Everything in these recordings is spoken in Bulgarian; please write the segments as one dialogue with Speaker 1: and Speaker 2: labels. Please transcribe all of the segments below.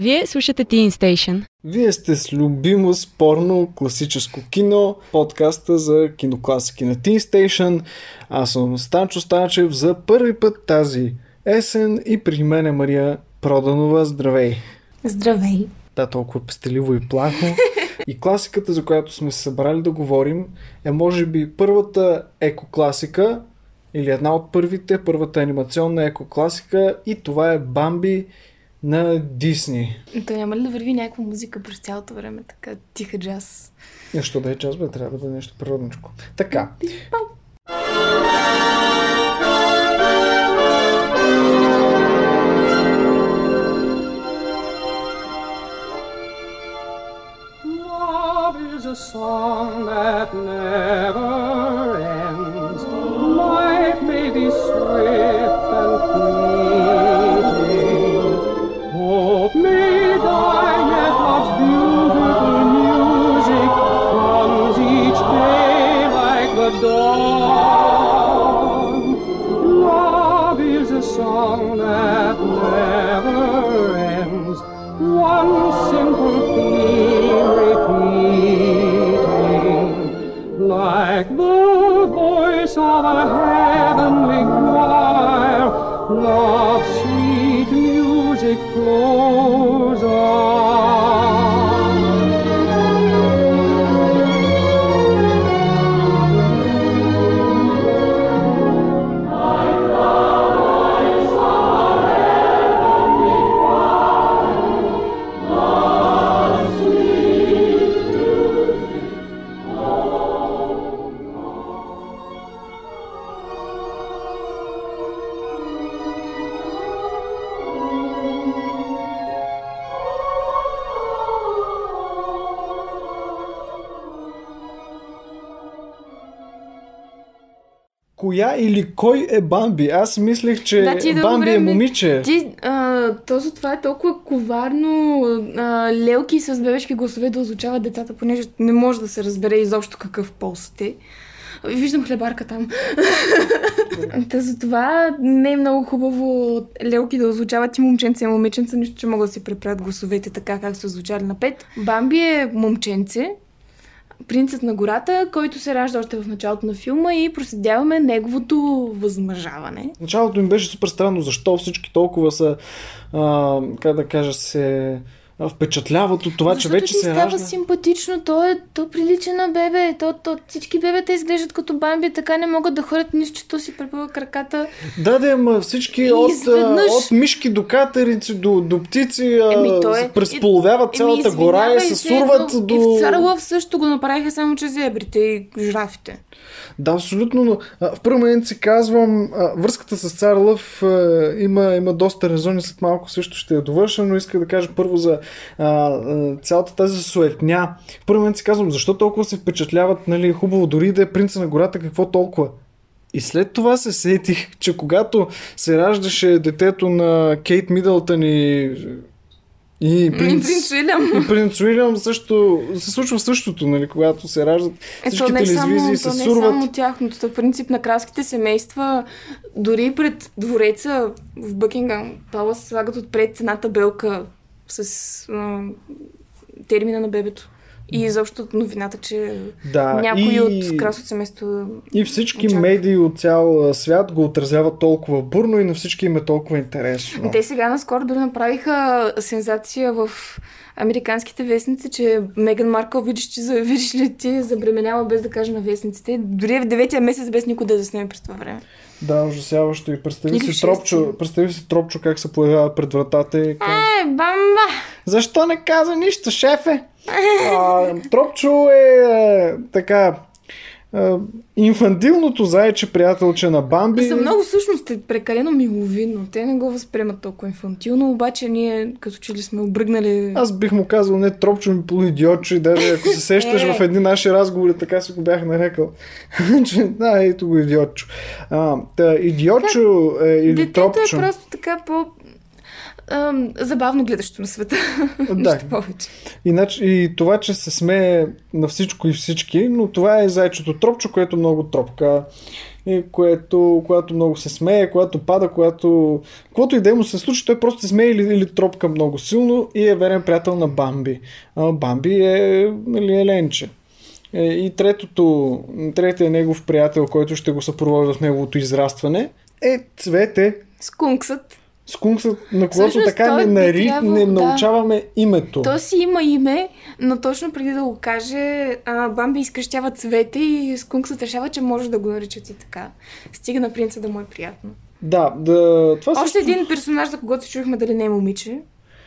Speaker 1: Вие слушате Teen Station.
Speaker 2: Вие сте с любимо спорно класическо кино, подкаста за кинокласики на Teen Station. Аз съм Станчо Станчев за първи път тази есен и при мен е Мария Проданова. Здравей!
Speaker 3: Здравей!
Speaker 2: Да, толкова пестеливо и плахо. И класиката, за която сме се събрали да говорим, е може би първата екокласика или една от първите, първата анимационна екокласика и това е Бамби на Дисни.
Speaker 3: То няма ли да върви някаква музика през цялото време, така тиха джаз?
Speaker 2: Нещо да е джаз, бе, трябва да бъде нещо природничко. Така.
Speaker 4: Love is a song that never voice of a heavenly choir. Love's sweet music flows
Speaker 2: или кой е Бамби? Аз мислех, че
Speaker 3: Да, ти дълго
Speaker 2: Бамби е
Speaker 3: време-
Speaker 2: момиче.
Speaker 3: Ти, а, то това е толкова коварно а, лелки с бебешки гласове да озвучават децата, понеже не може да се разбере изобщо какъв пол са те. Виждам хлебарка там. Та за това не е много хубаво лелки да озвучават и момченце и момиченца, нищо, че могат да си преправят гласовете така, как са звучали на пет. Бамби е момченце, принцът на гората, който се ражда още в началото на филма и проследяваме неговото възмъжаване.
Speaker 2: Началото им беше супер странно, защо всички толкова са, а, как да кажа, се впечатляват от това,
Speaker 3: Защото
Speaker 2: че вече
Speaker 3: ти
Speaker 2: се
Speaker 3: става
Speaker 2: ражда.
Speaker 3: симпатично, то, е, то прилича на бебе, то, то, всички бебета изглеждат като бамби, така не могат да ходят нищо, че то си препъва краката.
Speaker 2: Да, да, ама всички
Speaker 3: И
Speaker 2: от,
Speaker 3: изведнъж-
Speaker 2: от мишки до катерици, до, до птици
Speaker 3: Еми, то е-
Speaker 2: пресполовяват цялата гора и се сурват
Speaker 3: до...
Speaker 2: до...
Speaker 3: И в Царалов също го направиха само че зебрите и жирафите.
Speaker 2: Да, абсолютно, но в първи момент си казвам, връзката с Цар Лъв а, има, има доста резони, след малко също ще я довърша, но иска да кажа първо за а, цялата тази суетня. В първи момент си казвам, защо толкова се впечатляват, нали, хубаво, дори да е принца на гората, какво толкова? И след това се сетих, че когато се раждаше детето на Кейт Мидълтън и, и принц,
Speaker 3: Принц Уилям.
Speaker 2: и принц Уилям също се случва същото, нали, когато се раждат
Speaker 3: Ето
Speaker 2: всички
Speaker 3: не само,
Speaker 2: телевизии
Speaker 3: то
Speaker 2: се
Speaker 3: не
Speaker 2: сурват.
Speaker 3: само тяхното. То принцип на кралските семейства, дори пред двореца в Бъкингам Палас слагат отпред една табелка с а, термина на бебето. И изобщо новината, че
Speaker 2: Да,
Speaker 3: някой
Speaker 2: и,
Speaker 3: от кралското семейство
Speaker 2: и всички
Speaker 3: очаква.
Speaker 2: медии от цял свят го отразяват толкова бурно и на всички им е толкова интересно.
Speaker 3: Те сега наскоро дори направиха сензация в американските вестници, че Меган Маркъл, видиш, че, видиш ли ти, забременяла без да каже на вестниците. Дори в деветия месец без никой да заснеме през това време.
Speaker 2: Да, ужасяващо. И представи
Speaker 3: Или
Speaker 2: си, Тропчо, представи си Тропчо как се появява пред вратата и казва,
Speaker 3: Е, бамба!
Speaker 2: Защо не каза нищо, шефе? А, Тропчо е а, така а, инфантилното зайче приятелче на Бамби.
Speaker 3: За много всъщност е прекалено миловидно. Те не го възприемат толкова инфантилно, обаче ние като че ли сме обръгнали...
Speaker 2: Аз бих му казал, не, Тропчо ми полуидиотче, даже ако се сещаш
Speaker 3: Е.
Speaker 2: в едни наши разговори, така си го бях нарекал. че, да, ето го идиотчо. А, та, идиотчо е, или
Speaker 3: Детето
Speaker 2: Тропчо.
Speaker 3: е просто така по... ам, забавно гледащо на света.
Speaker 2: Да.
Speaker 3: Нищо повече.
Speaker 2: Иначе, и това, че се смее на всичко и всички, но това е зайчето тропчо, което много тропка. И което, когато много се смее, когато пада, когато... Когато и да му се случи, той просто се смее или, или тропка много силно и е верен приятел на Бамби. А Бамби е нали, Еленче. Е, И третото, третия негов приятел, който ще го съпровожда в неговото израстване, е Цвете,
Speaker 3: Скунксът.
Speaker 2: Скунксът, на когото
Speaker 3: Всъщност
Speaker 2: така не, нари,
Speaker 3: трябвало,
Speaker 2: не
Speaker 3: да.
Speaker 2: научаваме името.
Speaker 3: То си има име, но точно преди да го каже, а, Бамби изкръщава цвете и Скунксът решава, че може да го наричат и така. Стига на принца да му е приятно.
Speaker 2: Да, да, това
Speaker 3: Още
Speaker 2: също...
Speaker 3: един персонаж, за когото се чухме дали не е момиче,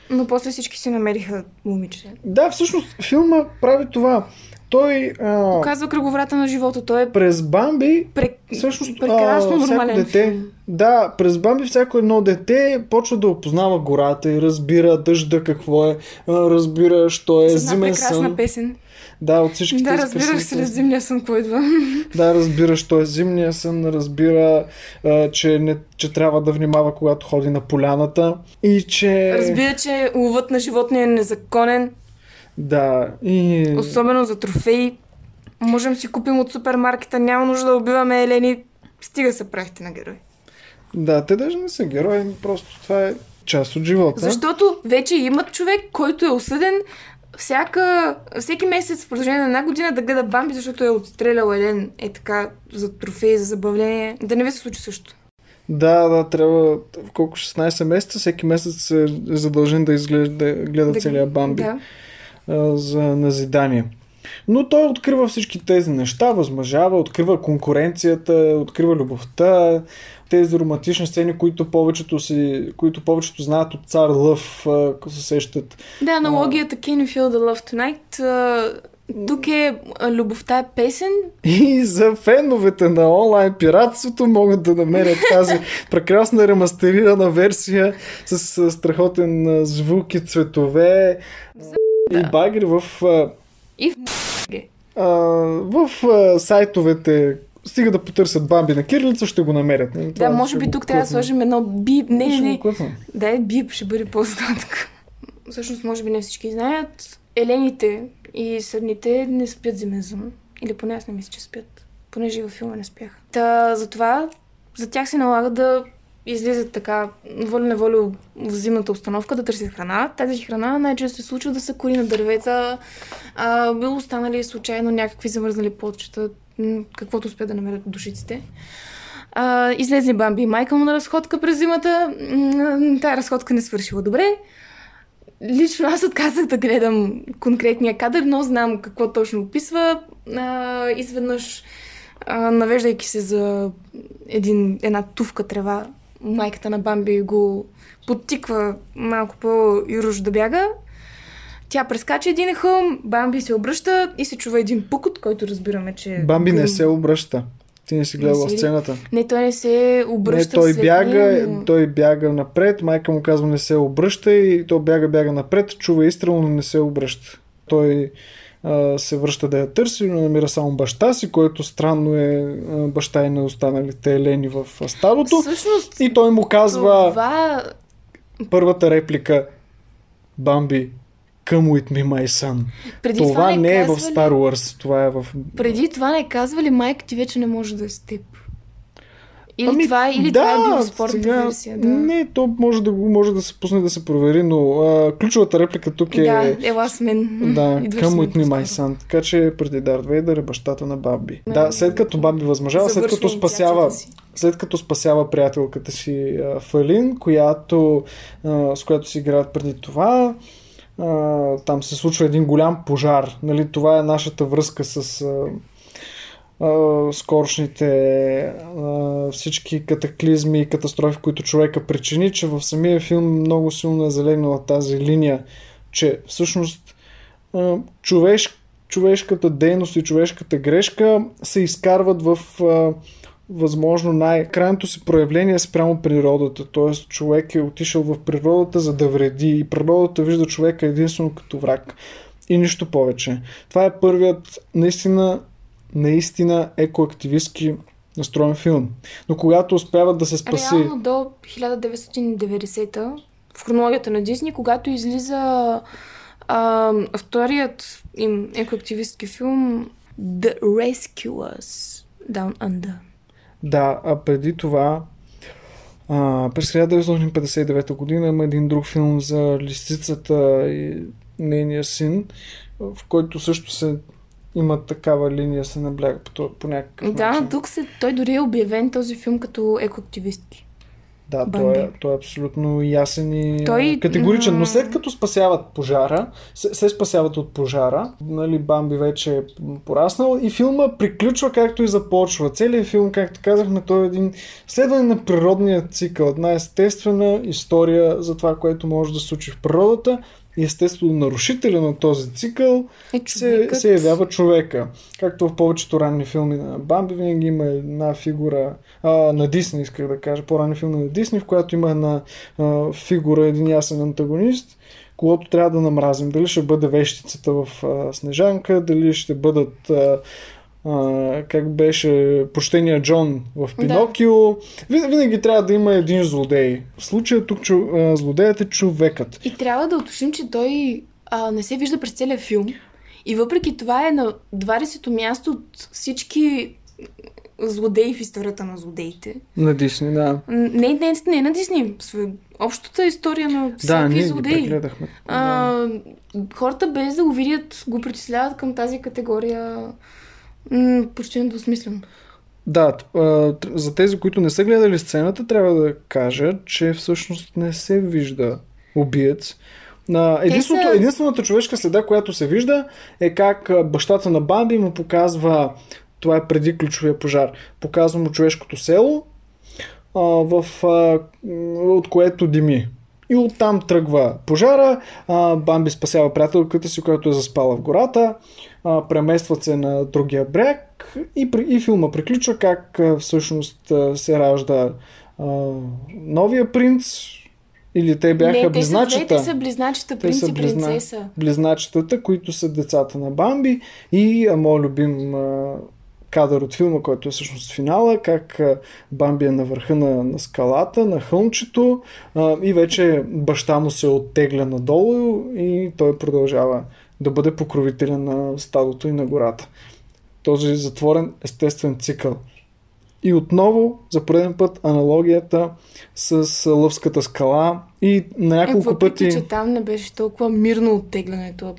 Speaker 3: но после всички си намериха момиче.
Speaker 2: Да, всъщност филма прави това. Той а,
Speaker 3: Показва кръговрата на живота. Той е
Speaker 2: през Бамби
Speaker 3: прек...
Speaker 2: всъщност
Speaker 3: прекрасно
Speaker 2: а,
Speaker 3: нормален
Speaker 2: дете,
Speaker 3: филм.
Speaker 2: Да, през Бамби всяко едно дете почва да опознава гората и разбира дъжда какво е, разбира, що е
Speaker 3: С една
Speaker 2: зимен
Speaker 3: прекрасна
Speaker 2: сън.
Speaker 3: песен.
Speaker 2: Да, от всички
Speaker 3: Да, разбираш след зимния сън, кой идва.
Speaker 2: Да, разбира, що е зимния сън, разбира, а, че, не, че трябва да внимава, когато ходи на поляната и че...
Speaker 3: Разбира, че ловът на животни е незаконен,
Speaker 2: Да, и...
Speaker 3: особено за трофеи. Можем си купим от супермаркета, няма нужда да убиваме елени. Стига се правихте на герой.
Speaker 2: Да, те даже не са герои, просто това е част от живота.
Speaker 3: Защото вече имат човек, който е осъден всяка, всеки месец в продължение на една година да гледа Бамби, защото е отстрелял Елен е така за трофеи, за забавление. Да не ви се случи също.
Speaker 2: Да, да, трябва в колко 16 месеца, всеки месец е задължен да изглежда, да гледа
Speaker 3: Да-
Speaker 2: целия Бамби
Speaker 3: Да.
Speaker 2: А, за назидание. Но той открива всички тези неща, възмъжава, открива конкуренцията, открива любовта, тези романтични сцени, които повечето, си, които повечето знаят от цар Лъв, ако се сещат.
Speaker 3: Да, аналогията Can you feel the love tonight? Тук е любовта е песен.
Speaker 2: И за феновете на онлайн пиратството могат да намерят тази прекрасна ремастерирана версия с, страхотен звук и цветове и багри в,
Speaker 3: И в
Speaker 2: а, в а, сайтовете. Стига да потърсят бамби на кирилица, ще го намерят. нали?
Speaker 3: Да,
Speaker 2: Това
Speaker 3: може
Speaker 2: ще
Speaker 3: би тук трябва да сложим едно бип. Не, не, не. Да, е бип, ще бъде по-сладко. Всъщност, може би не всички знаят. Елените и сърните не спят зимен сън. Или поне аз не мисля, че спят. Понеже и във филма не спяха. Та, затова за тях се налага да излизат така воля-неволя в зимната установка да търсят храна. Тази храна най-често се случва да са кори на дървета, а, било останали случайно някакви замръзнали плодчета, каквото успят да намерят душиците. А, излезе Бамби и майка му на разходка през зимата. Тая разходка не свършила добре. Лично аз отказах да гледам конкретния кадър, но знам какво точно описва. А, изведнъж, а, навеждайки се за един, една тувка трева, майката на Бамби го подтиква малко по-юруш да бяга. Тя прескача един хълм, Бамби се обръща и се чува един пукот, който разбираме, че...
Speaker 2: Бамби не
Speaker 3: гръм.
Speaker 2: се обръща. Ти не си гледала
Speaker 3: Не
Speaker 2: сцената.
Speaker 3: Не, той не се
Speaker 2: Не,
Speaker 3: обръща
Speaker 2: той
Speaker 3: след
Speaker 2: бяга,
Speaker 3: но...
Speaker 2: той бяга напред, майка му казва не се обръща и той бяга, бяга напред, чува изстрел, но не се обръща. Той а, се връща да я търси, но намира само баща си, който странно е баща и на останалите елени в стадото.
Speaker 3: Всъщност,
Speaker 2: И той му казва
Speaker 3: това...
Speaker 2: първата реплика Бамби, come with me, my son.
Speaker 3: Преди
Speaker 2: това,
Speaker 3: това,
Speaker 2: не е в
Speaker 3: казва ли-
Speaker 2: Star Wars, това е в...
Speaker 3: Преди това не казва ли майка ти вече не може да е с теб? Или
Speaker 2: Ами,
Speaker 3: това, или
Speaker 2: да,
Speaker 3: това е било спортна
Speaker 2: сега,
Speaker 3: версия, да.
Speaker 2: Не, то може да, го- може да се пусне да се провери, но а, ключовата реплика тук е...
Speaker 3: Да, ела с мен.
Speaker 2: Да, към
Speaker 3: по-скоро.
Speaker 2: son. Така че преди Дарт Вейдър е бащата на Бамби.
Speaker 3: Да.
Speaker 2: Да, след като Бамби възмъжава, след като спасява, след като спасява приятелката си а, Фалин, която, а, с която си играят преди това, а, там се случва един голям пожар. Нали, това е нашата връзка с а, скорошните всички катаклизми и катастрофи, които човека причини, че в самия филм много силно е залегнала тази линия, че всъщност човеш, човешката дейност и човешката грешка се изкарват в възможно най-крайното си проявление спрямо природата. Тоест човек е отишъл в природата за да вреди и природата вижда човека единствено като враг. И нищо повече. Това е първият наистина, наистина екоактивистски настроен филм. Но когато успяват да се спаси...
Speaker 3: Реално до 1990-та в хронологията на Дисни, когато излиза а, вторият им екоактивистки филм The Rescuers Down Under.
Speaker 2: Да, а преди това а, през 1959 година има един друг филм за лисицата и нейния син, в който също се има такава линия, се набляга по, по някакъв
Speaker 3: Да,
Speaker 2: начин.
Speaker 3: но тук се, той дори е обявен този филм като екоактивистки.
Speaker 2: Да, той е, той е абсолютно ясен и
Speaker 3: Той-
Speaker 2: категоричен. Но след като спасяват пожара, се, се спасяват от пожара, нали, Бамби вече е пораснал и филма приключва както и започва. Целият филм, както казахме, той е един следване на природния цикъл, една естествена история за това, което може да се случи в природата естествено нарушителя на този цикъл
Speaker 3: Е,
Speaker 2: се, се явява човека. Както в повечето ранни филми на Бамби, винаги има една фигура а, на Дисни, исках да кажа, по-ранни филми на Дисни, в която има една а, фигура, един ясен антагонист, когато трябва да намразим. Дали ще бъде вещицата в а, Снежанка, дали ще бъдат а, а, как беше почтения Джон в
Speaker 3: Да.
Speaker 2: Пинокио. Вин- Винаги трябва да има един злодей. В случая тук чу, а, злодеят е човекът.
Speaker 3: И трябва да уточним, че той а, не се вижда през целия филм. И въпреки това е на 20-то място от всички злодеи в историята на злодеите.
Speaker 2: На Дисни, да.
Speaker 3: Не, не, не на Дисни. Общата история на
Speaker 2: Да,
Speaker 3: всеки
Speaker 2: ние ги
Speaker 3: злодеи.
Speaker 2: Да.
Speaker 3: А, хората без да го видят, го причисляват към тази категория м- почти недвусмислено.
Speaker 2: Да, за тези, които не са гледали сцената, трябва да кажа, че всъщност не се вижда убиец. Единственото, Единствената човешка следа, която се вижда, е как бащата на Бамби му показва, това е преди ключовия пожар, показва му човешкото село, а, в, а, от което дими. И оттам тръгва пожара, а, Бамби спасява приятелката си, която е заспала в гората, а, преместват се на другия бряг и, и филма приключва как а, всъщност а, се ражда а, новия принц или те бяха
Speaker 3: не, те са,
Speaker 2: близначета.
Speaker 3: две, те са близначета,
Speaker 2: Те
Speaker 3: принц
Speaker 2: са
Speaker 3: и
Speaker 2: близна-
Speaker 3: принцеса.
Speaker 2: близначетата, които са децата на Бамби и а, моят любим а, кадър от филма, който е всъщност финала, как а, Бамби е на върха на, на скалата, на хълмчето а, и вече баща му се оттегля надолу и той продължава да бъде покровителен на стадото и на гората. Този затворен естествен цикъл. И отново, за пореден път, аналогията с Лъвската скала и на
Speaker 3: Е,
Speaker 2: няколко
Speaker 3: въпреки,
Speaker 2: пъти...
Speaker 3: че там не беше толкова мирно оттеглянето.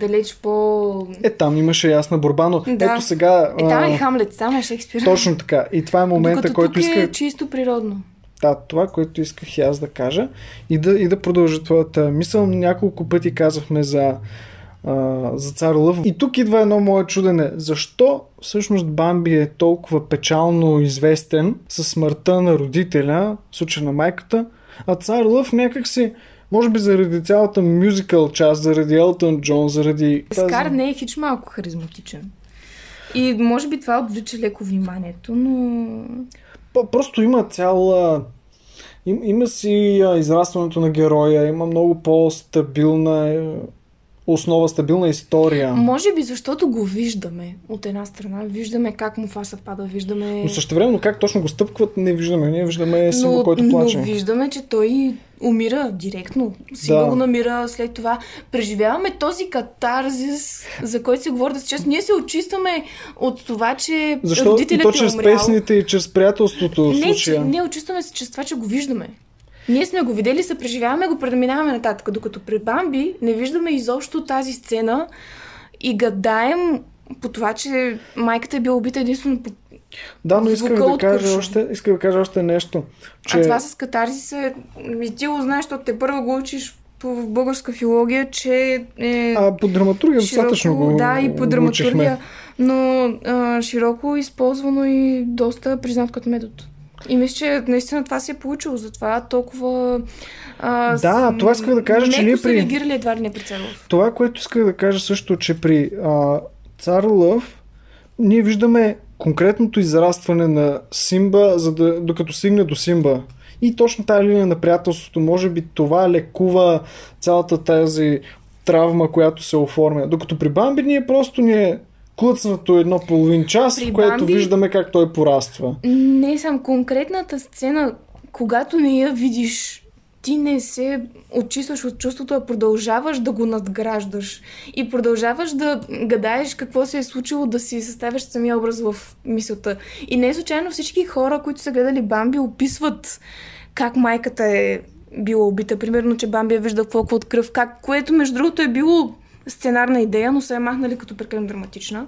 Speaker 3: Далеч по...
Speaker 2: Е, там имаше ясна борба, но
Speaker 3: Да.
Speaker 2: ето сега...
Speaker 3: Е, там е Хамлет, там е Шекспир.
Speaker 2: Точно така. И това е момента,
Speaker 3: Докато
Speaker 2: който
Speaker 3: тук
Speaker 2: исках...
Speaker 3: е чисто природно.
Speaker 2: Да, това, което исках и аз да кажа и да, и да продължа твоята мисъл. Няколко пъти казахме за, а, за цар Лъв. И тук идва едно мое чудене. Защо всъщност Бамби е толкова печално известен със смъртта на родителя, в случая на майката, а цар Лъв някак си може би заради цялата мюзикъл част, заради Елтън Джон, заради...
Speaker 3: Скар не е хич малко харизматичен. И може би това отвлича леко вниманието, но...
Speaker 2: Просто има цяла... Им, има си израстването на героя, има много по-стабилна е, основа, стабилна история.
Speaker 3: Може би защото го виждаме от една страна. Виждаме как му фаса пада, виждаме...
Speaker 2: Но също време, как точно го стъпкват, не виждаме. Ние виждаме Симба,
Speaker 3: но,
Speaker 2: който плаче.
Speaker 3: но виждаме, че той умира директно. Симба
Speaker 2: Да.
Speaker 3: го намира след това. Преживяваме този катарзис, за който се говори да се чест. Ние се очистваме от това, че
Speaker 2: Защо?
Speaker 3: Родителят
Speaker 2: то
Speaker 3: е
Speaker 2: чрез
Speaker 3: умрял.
Speaker 2: песните и чрез приятелството в
Speaker 3: Не,
Speaker 2: случая.
Speaker 3: не очистваме се чрез това, че го виждаме. Ние сме го видели, се преживяваме, го преминаваме нататък. Докато при Бамби не виждаме изобщо тази сцена и гадаем по това, че майката е била убита единствено по...
Speaker 2: Да, но исках да, кажа още, исках да кажа още нещо. Че...
Speaker 3: А това с катарзис е... И ти го знаеш, защото те първо го учиш по в българска филология, че е...
Speaker 2: А по драматургия достатъчно го
Speaker 3: Да, и по драматургия,
Speaker 2: учихме.
Speaker 3: но а, широко използвано и доста признат като метод. И мисля, че наистина това се е получило, затова толкова... А,
Speaker 2: Да,
Speaker 3: с-
Speaker 2: това исках да кажа, че ние при-
Speaker 3: реагирали едва ли не при Царов.
Speaker 2: Това, което исках да кажа също, че при а, Цар Лъв ние виждаме конкретното израстване на Симба, за да, докато стигне до Симба. И точно тази линия на приятелството, може би това лекува цялата тази травма, която се оформя. Докато при Бамби ние просто ни е клъцнато едно половин час,
Speaker 3: При
Speaker 2: в което
Speaker 3: Бамби-
Speaker 2: виждаме как той пораства.
Speaker 3: Не сам конкретната сцена, когато не я видиш ти не се очистваш от чувството, а продължаваш да го надграждаш. И продължаваш да гадаеш какво се е случило, да си съставяш самия образ в мисълта. И не е случайно всички хора, които са гледали Бамби, описват как майката е била убита. Примерно, че Бамби е виждал какво от кръв, как, което между другото е било сценарна идея, но се е махнали като прекалено драматична.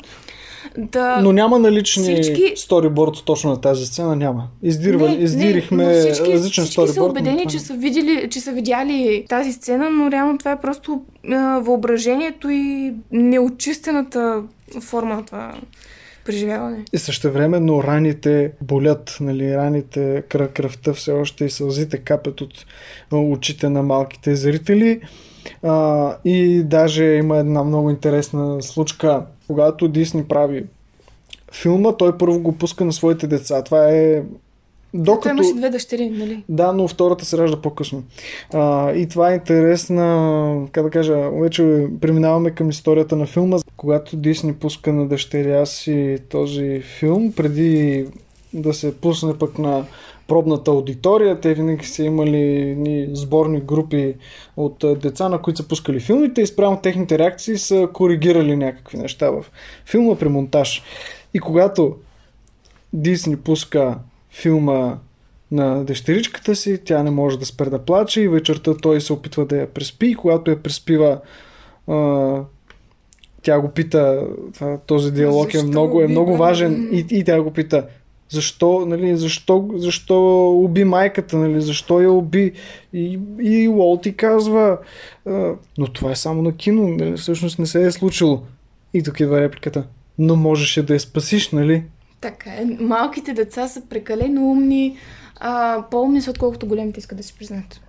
Speaker 3: Да,
Speaker 2: Но няма налични
Speaker 3: всички-
Speaker 2: сториборд точно на тази сцена, няма. Издирва,
Speaker 3: Не,
Speaker 2: издирихме
Speaker 3: не, но всички,
Speaker 2: различен
Speaker 3: всички са
Speaker 2: сториборд. но
Speaker 3: убедени, че са, видели, че са видяли тази сцена, но реално това е просто а, въображението и неочистената форма на това преживяване.
Speaker 2: И същевременно раните болят, нали, раните, кръв, кръвта все още и сълзите капят от очите на малките зрители. А, и даже има една много интересна случка, когато Дисни прави филма, той първо го пуска на своите деца. Това е
Speaker 3: Той
Speaker 2: докато...
Speaker 3: имаше две дъщери, нали?
Speaker 2: Да, но втората се ражда по-късно. А, и това е интересна, как да кажа, вече преминаваме към историята на филма. Когато Дисни пуска на дъщеря си този филм, преди да се пусне пък на пробната аудитория, те винаги са имали ни сборни групи от деца, на които са пускали филмите и спрямо техните реакции са коригирали някакви неща в филма при монтаж. И когато Дисни пуска филма на дъщеричката си, тя не може да спре да плаче и вечерта той се опитва да я преспи. И когато я преспива тя го пита, този диалог е много, е много важен. И, и тя го пита защо, нали, защо, защо уби майката, нали, защо я уби и, и Уолти казва но това е само на кино, нали, всъщност не се е случило и тук идва репликата но можеше да я спасиш, нали?
Speaker 3: Така е. Малките деца са прекалено умни, а, по-умни са, отколкото големите искат да си признаят.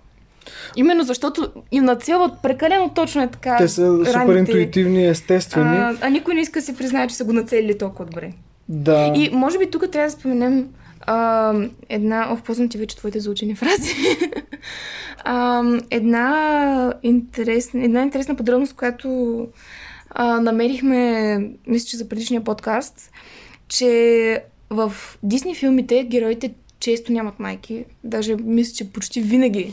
Speaker 3: Именно защото им нацелват прекалено точно е така.
Speaker 2: Те са супер
Speaker 3: раните,
Speaker 2: интуитивни, естествени.
Speaker 3: А, а никой не иска да си признае, че са го нацелили толкова добре.
Speaker 2: Да.
Speaker 3: И може би тук трябва да споменем а, една, ох, ползвам ти вече твоите заучени фрази. а, една, интересна, една интересна подробност, която а, намерихме, мисля, че за предишния подкаст, че в Дисни филмите героите често нямат майки. Даже мисля, че почти винаги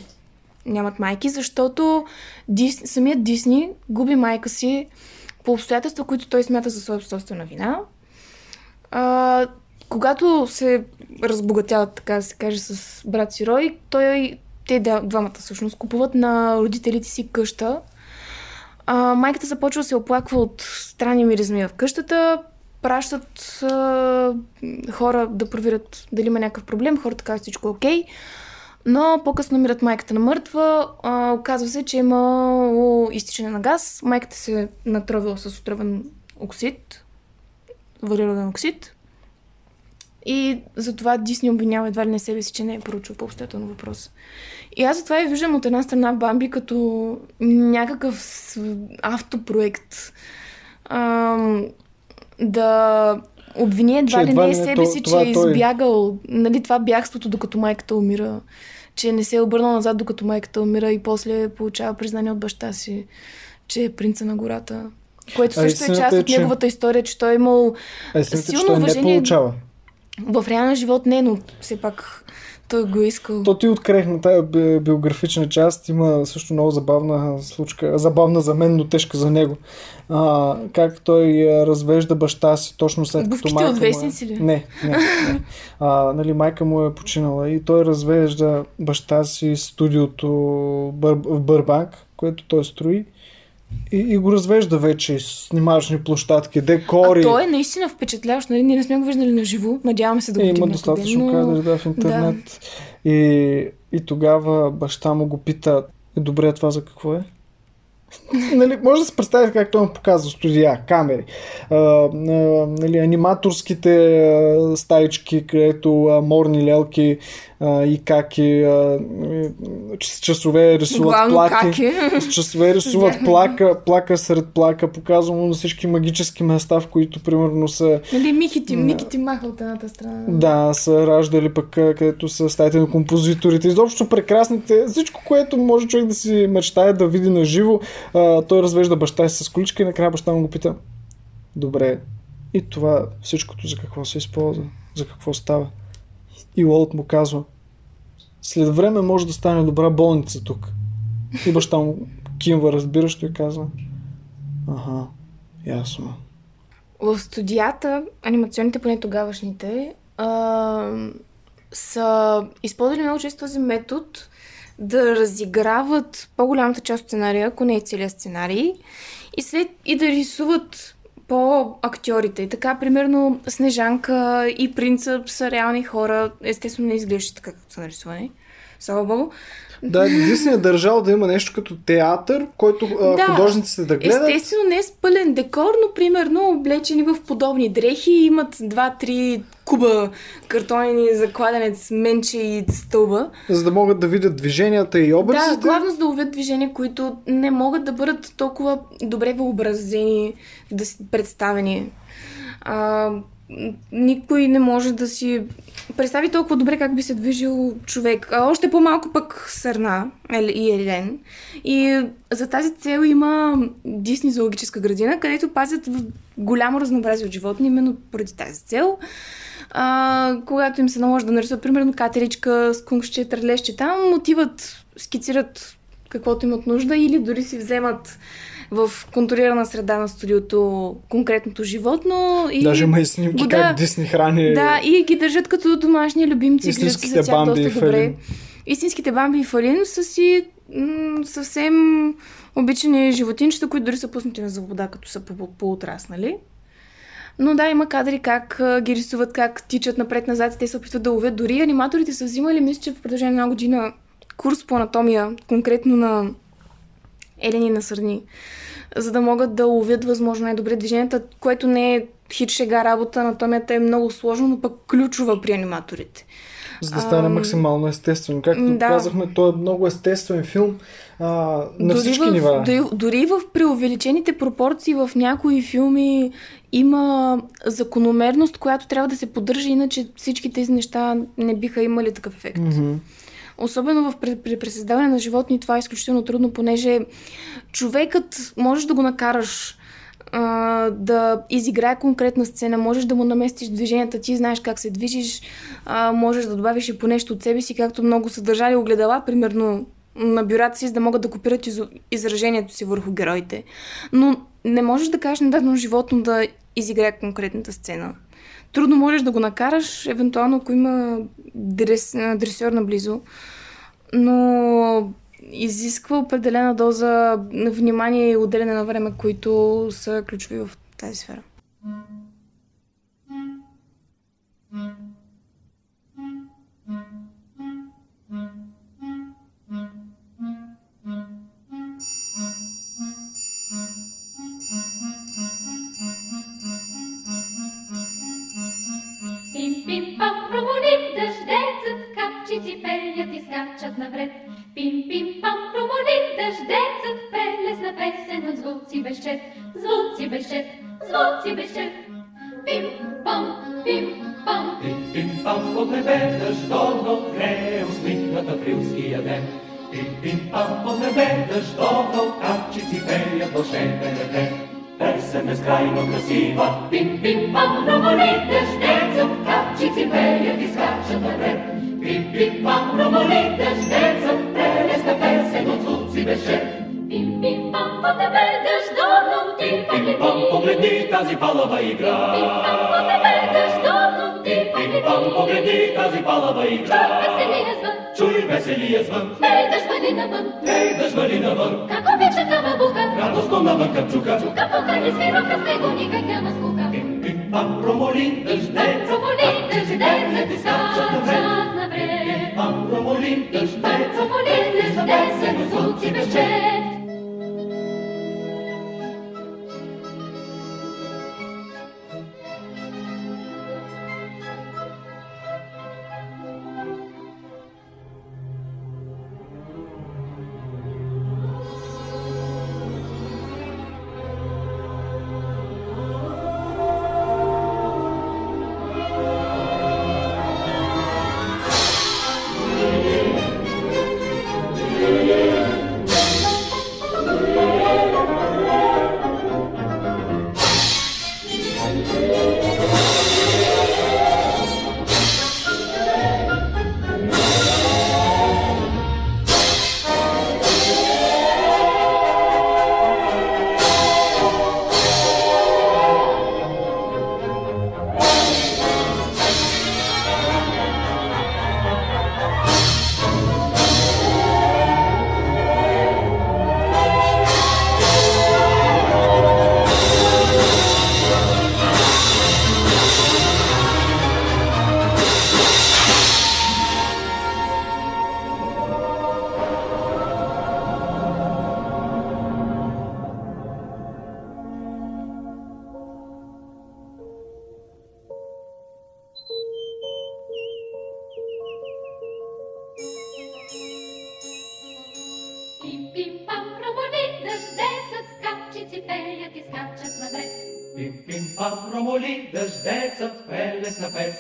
Speaker 3: нямат майки, защото Дис... самият Дисни губи майка си по обстоятелства, които той смята за своя собствена вина. А, когато се разбогатяват, така да се каже, с брат си Рой, той, те двамата всъщност купуват на родителите си къща. А, майката започва да се оплаква от странни миризми в къщата, пращат а, хора да проверят дали има някакъв проблем, хората казват всичко е окей. Но по-късно намират майката на мъртва. А, оказва се, че има изтичане на газ. Майката се е натровила с отровен оксид, въглероден оксид. И затова Дисни обвинява едва ли не себе си, че не е поручил по обстоятелно въпрос. И аз затова я виждам от една страна Бамби като някакъв автопроект. Ам, да обвини едва ли не
Speaker 2: не
Speaker 3: себе си, че
Speaker 2: това
Speaker 3: е
Speaker 2: е
Speaker 3: избягал. Нали, това бягството, докато майката умира. Че не се е обърнал назад, докато майката умира и после получава признание от баща си, че е принца на гората. Което също е част
Speaker 2: е,
Speaker 3: от
Speaker 2: че-
Speaker 3: неговата история, че той е имал
Speaker 2: А че
Speaker 3: силно
Speaker 2: той не
Speaker 3: уважение-
Speaker 2: получава.
Speaker 3: в реален живот не, но все пак той го е искал.
Speaker 2: То ти открехна тази би- биографична част. Има също много забавна случка. Забавна за мен, но тежка за него. А, как той развежда баща си точно след като
Speaker 3: Обувките
Speaker 2: майка
Speaker 3: от
Speaker 2: му е...
Speaker 3: вестници ли?
Speaker 2: Не, не. не. А, нали, майка му е починала и той развежда баща си студиото в Бърбанк, което той строи. И, и го развежда вече с снимачни площадки, декори.
Speaker 3: А той е наистина впечатляващ, нали? Ние не сме го виждали на живо. Надяваме се да го
Speaker 2: Е,
Speaker 3: видим
Speaker 2: има
Speaker 3: някой
Speaker 2: достатъчно
Speaker 3: но...
Speaker 2: кадри да, в интернет. И, и тогава баща му го пита, е добре, това за какво е? нали, може да се представите как той му показва студия, камери, а, а, нали, аниматорските а, стаички, където а, морни лелки а, и каки а, с часове рисуват
Speaker 3: Главно
Speaker 2: плаки.
Speaker 3: каки.
Speaker 2: С часове рисуват плака, плака сред плака, показва му на всички магически места, в които примерно са
Speaker 3: Нали, Мики ти,
Speaker 2: Да.
Speaker 3: Мики ти маха от едната страна.
Speaker 2: да, са раждали пък където са стаите на композиторите. Изобщо прекрасните, всичко, което може човек да си мечтае да види на живо. той развежда баща си с количка и накрая баща му го пита. Добре, и това всичкото за какво се използва? За какво става? И Уолт му казва, след време може да стане добра болница тук. И баща му кимва разбиращо и казва, ага, ясно.
Speaker 3: В студията, анимационните, поне тогавашните, а, са използвали много често този метод да разиграват по-голямата част от сценария, ако не и целият сценарий, и, след, и да рисуват по актьорите. Така, примерно, Снежанка и Принца са реални хора. Естествено, не изглеждат така, както са нарисувани. Слава Богу.
Speaker 2: Да, Дисни е държал да има нещо като театър, който а,
Speaker 3: Да.
Speaker 2: художниците да гледат.
Speaker 3: Естествено, не с пълен декор, но примерно облечени в подобни дрехи, имат два-три куба картонени за кладенец, менче и стълба.
Speaker 2: За да могат да видят движенията и образите.
Speaker 3: Да, главно за да увидят движения, които не могат да бъдат толкова добре въобразени, да представени. А, никой не може да си представи толкова добре как би се движил човек. А още по-малко пък Сърна и Елен. И за тази цел има Дисни зоологическа градина, където пазят голямо разнообразие от животни, именно поради тази цел. А, когато им се наложи да нарисуват, примерно, катеричка, скункче, трърлещи, там отиват, скицират каквото имат нужда или дори си вземат в контролирана среда на студиото конкретното животно. И...
Speaker 2: Даже има и снимки
Speaker 3: Го-
Speaker 2: как. Дисни храни.
Speaker 3: Да, и ги държат като домашни любимци, грижат
Speaker 2: Истинските
Speaker 3: тях
Speaker 2: Бамби
Speaker 3: доста
Speaker 2: и
Speaker 3: добре. Истинските бамби и фалин са си м- съвсем обичани животинчета, които дори са пуснати на завода, като са по- поотраснали. Но да, има кадри как ги рисуват, как тичат напред-назад и те се опитват да ловят. Дори аниматорите са взимали, мисля, че в продължение на една година курс по анатомия, конкретно на елени на сърни, за да могат да ловят възможно най-добре движенията, което не е хит шега работа, анатомията е много сложно, но пък ключова при аниматорите.
Speaker 2: За да стане
Speaker 3: Ам,
Speaker 2: максимално естествено. Както
Speaker 3: да.
Speaker 2: казахме, той е много естествен филм а, на всички
Speaker 3: в,
Speaker 2: нива.
Speaker 3: Дори, дори в преувеличените пропорции в някои филми има закономерност, която трябва да се поддържа, иначе всички тези неща не биха имали такъв ефект.
Speaker 2: Мгм.
Speaker 3: Особено в при, при на животни това е изключително трудно, понеже човекът можеш да го накараш а, да изиграе конкретна сцена, можеш да му наместиш движенията, ти знаеш как се движиш, а, можеш да добавиш и по нещо от себе си, както много са огледала, примерно на бюрата си, за да могат да копират из, изражението си върху героите. Но не можеш да кажеш на дадено животно да изиграе конкретната сцена. Трудно можеш да го накараш, евентуално ако има дрес, дресьор наблизо, но изисква определена доза внимание и отделяне на време, които са ключови в тази сфера.
Speaker 5: Напред. Пим-пим-пам, промолим дъждецът, прелесна песен от звуци безчет, звуци безчет, звуци безчет. Пим-пам, пим-пам,
Speaker 6: Пим-пим-пам под небе дъждовно грее усмихнат априлския ден. Пим-пим-пам под небе дъждовно капчици пеят вълшебен рефрен. Песен безкрайно красива,
Speaker 5: пим-пим-пам, промолим дъждецът, капчици пелят и.
Speaker 6: Пим-пим-пам промоли дъждецът, прелесна песен от звуци безчет.
Speaker 5: Пим-пим-пам, под небе дъждовно, ти
Speaker 6: Пим-пам
Speaker 5: погледни.
Speaker 6: погледни тази палава игра.
Speaker 5: Пим-пам, под небе дъждовно, ти
Speaker 6: Пим-пам
Speaker 5: погледни.
Speaker 6: погледни тази палава
Speaker 5: Чуй
Speaker 6: игра. Чуй веселия звън,
Speaker 5: ей дъжд вали навън.
Speaker 6: ей дъжд вали навън.
Speaker 5: Как обича кава бука,
Speaker 6: Радостно навън към чука.
Speaker 5: Тука покрай свира през него никак няма скука.
Speaker 6: Пим-пим-пам промоли дъждецът,
Speaker 5: Промоли
Speaker 6: капчици пеят
Speaker 5: дъждецът
Speaker 6: am Romulin,
Speaker 5: ich bin
Speaker 6: Romulin, ich bin
Speaker 5: Romulin, ich bin Romulin,
Speaker 6: ich bin Romulin,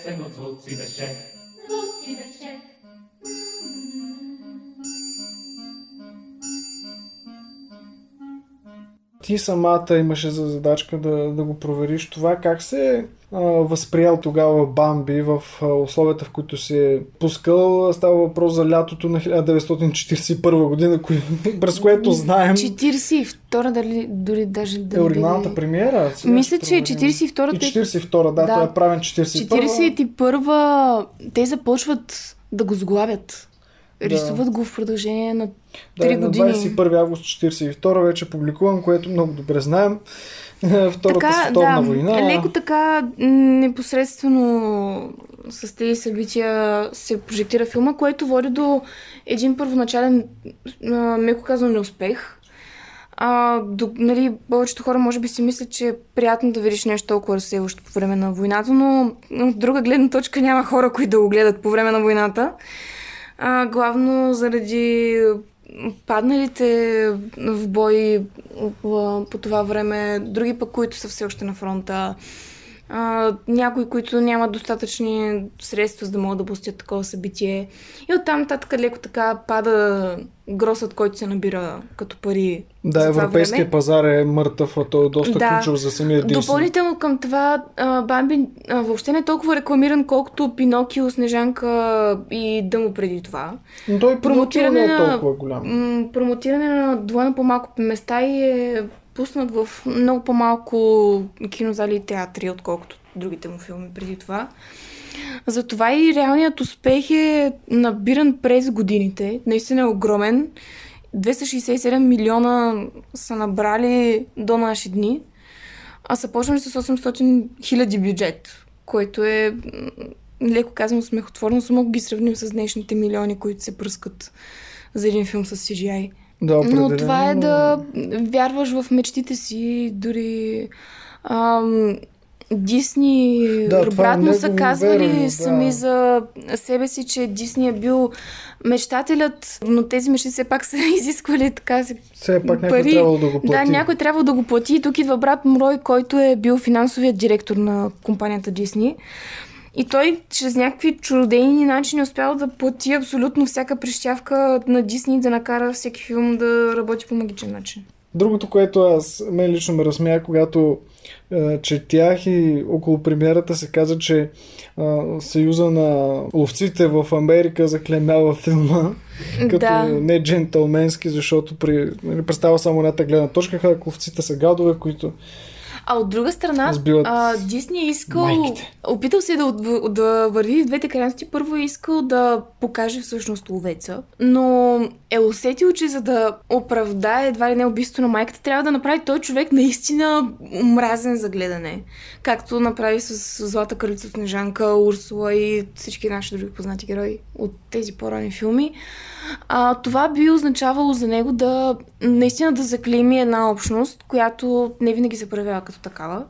Speaker 6: прелесна песен от звуци беше.
Speaker 5: Звуци
Speaker 2: Ти самата имаше за задачка да, да го провериш това. Как се а, възприял тогава Бамби в а, условията, в които си е пускал? Става въпрос за лятото на 1941 година, кои, през което знаем
Speaker 3: 42-та, дали, дори даже да
Speaker 2: е оригиналната премиера. Сега
Speaker 3: Мисля, че е
Speaker 2: проверим.
Speaker 3: 42-та.
Speaker 2: И 42 да,
Speaker 3: Да.
Speaker 2: той е правен 41
Speaker 3: 41-а те започват да го сглавят.
Speaker 2: Да.
Speaker 3: Рисуват го в продължение на 3
Speaker 2: Да, на
Speaker 3: години.
Speaker 2: 21 август 42 вече публикуван, което много добре знаем. Втората
Speaker 3: така,
Speaker 2: световна
Speaker 3: да,
Speaker 2: война.
Speaker 3: леко така непосредствено с тези събития се прожектира филма, което води до един първоначален, меко казано, неуспех. А, до, нали, повечето хора може би си мислят, че е приятно да видиш нещо толкова разсейващо по време на войната, но от друга гледна точка няма хора, които да го гледат по време на войната. А, главно заради падналите в бой по, това време, други пък, които са все още на фронта, а, някои, които нямат достатъчни средства, за да могат да пустят такова събитие. И оттам нататък леко така пада гросът, който се набира като пари.
Speaker 2: Да, европейския пазар е мъртъв, а той е доста
Speaker 3: Да.
Speaker 2: ключов за самия Дисни.
Speaker 3: Допълнително към това, Бамби въобще не е толкова рекламиран, колкото Пинокио, Снежанка и Дъмо преди това.
Speaker 2: Но той промотиране не е
Speaker 3: на-
Speaker 2: толкова голям.
Speaker 3: М, промотиране на двойно по-малко места и е пуснат в много по-малко кинозали и театри, отколкото другите му филми преди това. Затова и реалният успех е набиран през годините. Наистина е огромен. 267 милиона са набрали до наши дни, а са почнали с 800 хиляди бюджет, което е леко казано смехотворно, само ги сравним с днешните милиони, които се пръскат за един филм с CGI.
Speaker 2: Да,
Speaker 3: Но това е да вярваш в мечтите си, дори ам, Дисни
Speaker 2: Да, е
Speaker 3: обратно са казвали
Speaker 2: верено, да.
Speaker 3: сами за себе си, че Дисни е бил мечтателят, но тези мечти все пак са изисквали така си
Speaker 2: Все пак някой
Speaker 3: пари.
Speaker 2: трябвало да го плати.
Speaker 3: Да, някой трябва да го плати. И тук идва брат Мрой, който е бил финансовият директор на компанията Disney. И той чрез някакви чудодейни начини успял да плати абсолютно всяка прищявка на Дисни да накара всеки филм да работи по магичен начин.
Speaker 2: Другото, което аз мен лично ме разсмя, когато е, четях и около премиерата се каза, че е, Съюза на ловците в Америка заклемява филма като
Speaker 3: Да.
Speaker 2: не джентълменски, защото при, нали, представя само едната гледна точка, как ловците са гадове, които
Speaker 3: А от друга страна,
Speaker 2: Сбиват
Speaker 3: а, Дисни е искал,
Speaker 2: майките.
Speaker 3: опитал се да, да върви в двете крайности. Първо е искал да покаже всъщност ловеца, но е усетил, че за да оправдае едва ли не убийството на майката, трябва да направи той човек наистина мразен за гледане. Както направи с Злата кралица Снежанка, Урсула и всички наши други познати герои от тези по-ранни филми. А, това би означавало за него да наистина да заклейми една общност, която не винаги се проявява като такава.